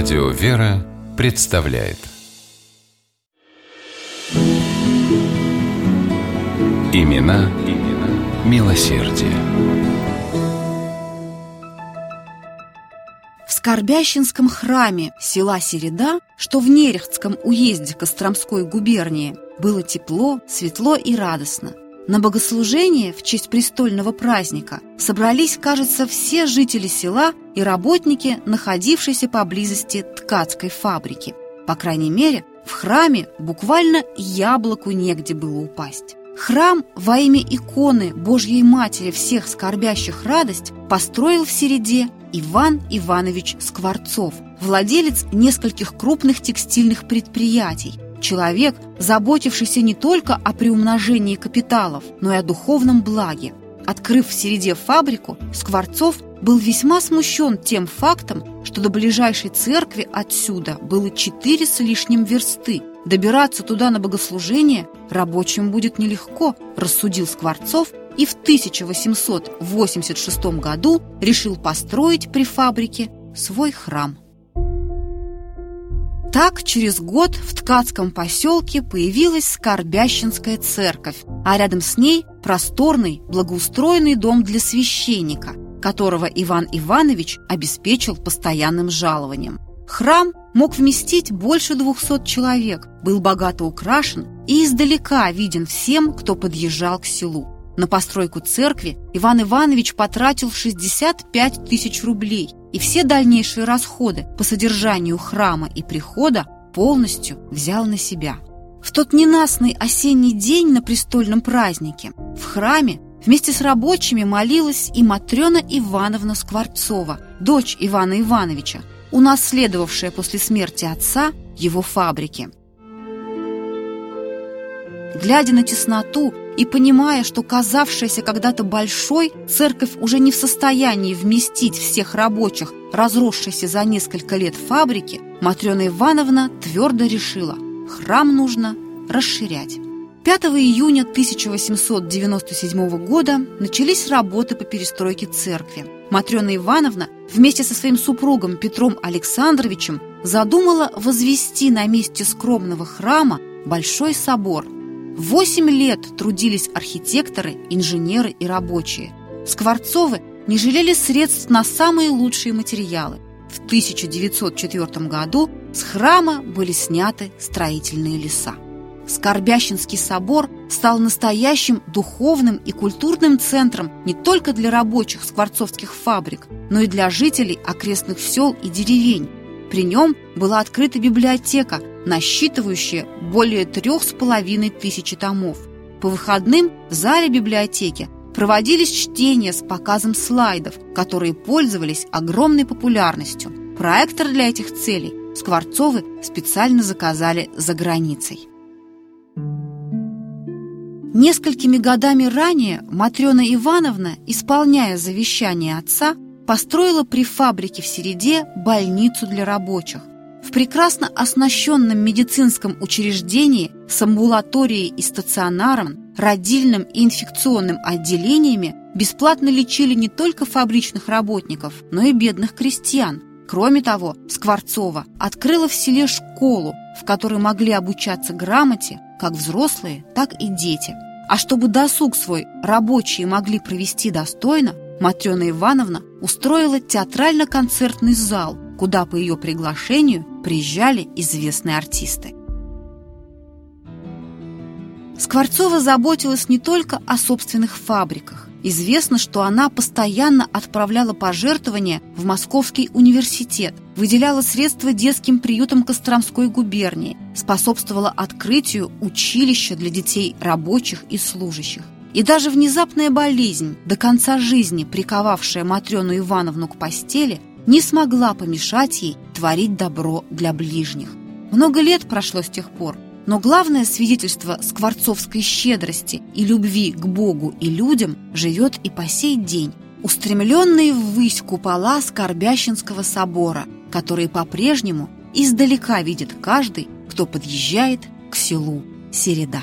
Радио «Вера» представляет Имена, имена милосердие. В Скорбящинском храме села Середа, что в Нерехтском уезде Костромской губернии, было тепло, светло и радостно. На богослужение в честь престольного праздника собрались, кажется, все жители села и работники, находившиеся поблизости ткацкой фабрики. По крайней мере, в храме буквально яблоку негде было упасть. Храм во имя иконы Божьей Матери всех скорбящих радость построил в Середе Иван Иванович Скворцов, владелец нескольких крупных текстильных предприятий, Человек, заботившийся не только о приумножении капиталов, но и о духовном благе. Открыв в Середе фабрику, Скворцов был весьма смущен тем фактом, что до ближайшей церкви отсюда было четыре с лишним версты. Добираться туда на богослужение рабочим будет нелегко, рассудил Скворцов и в 1886 году решил построить при фабрике свой храм. Так, через год в ткацком поселке появилась Скорбящинская церковь, а рядом с ней просторный, благоустроенный дом для священника, которого Иван Иванович обеспечил постоянным жалованием. Храм мог вместить больше двухсот человек, был богато украшен и издалека виден всем, кто подъезжал к селу. На постройку церкви Иван Иванович потратил 65 тысяч рублей, и все дальнейшие расходы по содержанию храма и прихода полностью взял на себя. В тот ненастный осенний день на престольном празднике в храме вместе с рабочими молилась и Матрена Ивановна Скворцова, дочь Ивана Ивановича, унаследовавшая после смерти отца его фабрики. Глядя на тесноту и понимая, что казавшаяся когда-то большой, церковь уже не в состоянии вместить всех рабочих, разросшейся за несколько лет фабрики, Матрена Ивановна твердо решила – храм нужно расширять. 5 июня 1897 года начались работы по перестройке церкви. Матрена Ивановна вместе со своим супругом Петром Александровичем задумала возвести на месте скромного храма большой собор – Восемь лет трудились архитекторы, инженеры и рабочие. Скворцовы не жалели средств на самые лучшие материалы. В 1904 году с храма были сняты строительные леса. Скорбящинский собор стал настоящим духовным и культурным центром не только для рабочих скворцовских фабрик, но и для жителей окрестных сел и деревень. При нем была открыта библиотека, насчитывающая более трех с половиной тысячи томов. По выходным в зале библиотеки проводились чтения с показом слайдов, которые пользовались огромной популярностью. Проектор для этих целей Скворцовы специально заказали за границей. Несколькими годами ранее Матрена Ивановна, исполняя завещание отца, построила при фабрике в Середе больницу для рабочих. В прекрасно оснащенном медицинском учреждении с амбулаторией и стационаром, родильным и инфекционным отделениями бесплатно лечили не только фабричных работников, но и бедных крестьян. Кроме того, Скворцова открыла в селе школу, в которой могли обучаться грамоте как взрослые, так и дети. А чтобы досуг свой рабочие могли провести достойно, Матрена Ивановна устроила театрально-концертный зал, куда по ее приглашению приезжали известные артисты. Скворцова заботилась не только о собственных фабриках. Известно, что она постоянно отправляла пожертвования в Московский университет, выделяла средства детским приютам Костромской губернии, способствовала открытию училища для детей рабочих и служащих. И даже внезапная болезнь, до конца жизни приковавшая Матрёну Ивановну к постели, не смогла помешать ей творить добро для ближних. Много лет прошло с тех пор, но главное свидетельство скворцовской щедрости и любви к Богу и людям живет и по сей день, устремленные ввысь купола Скорбящинского собора, которые по-прежнему издалека видит каждый, кто подъезжает к селу Середа.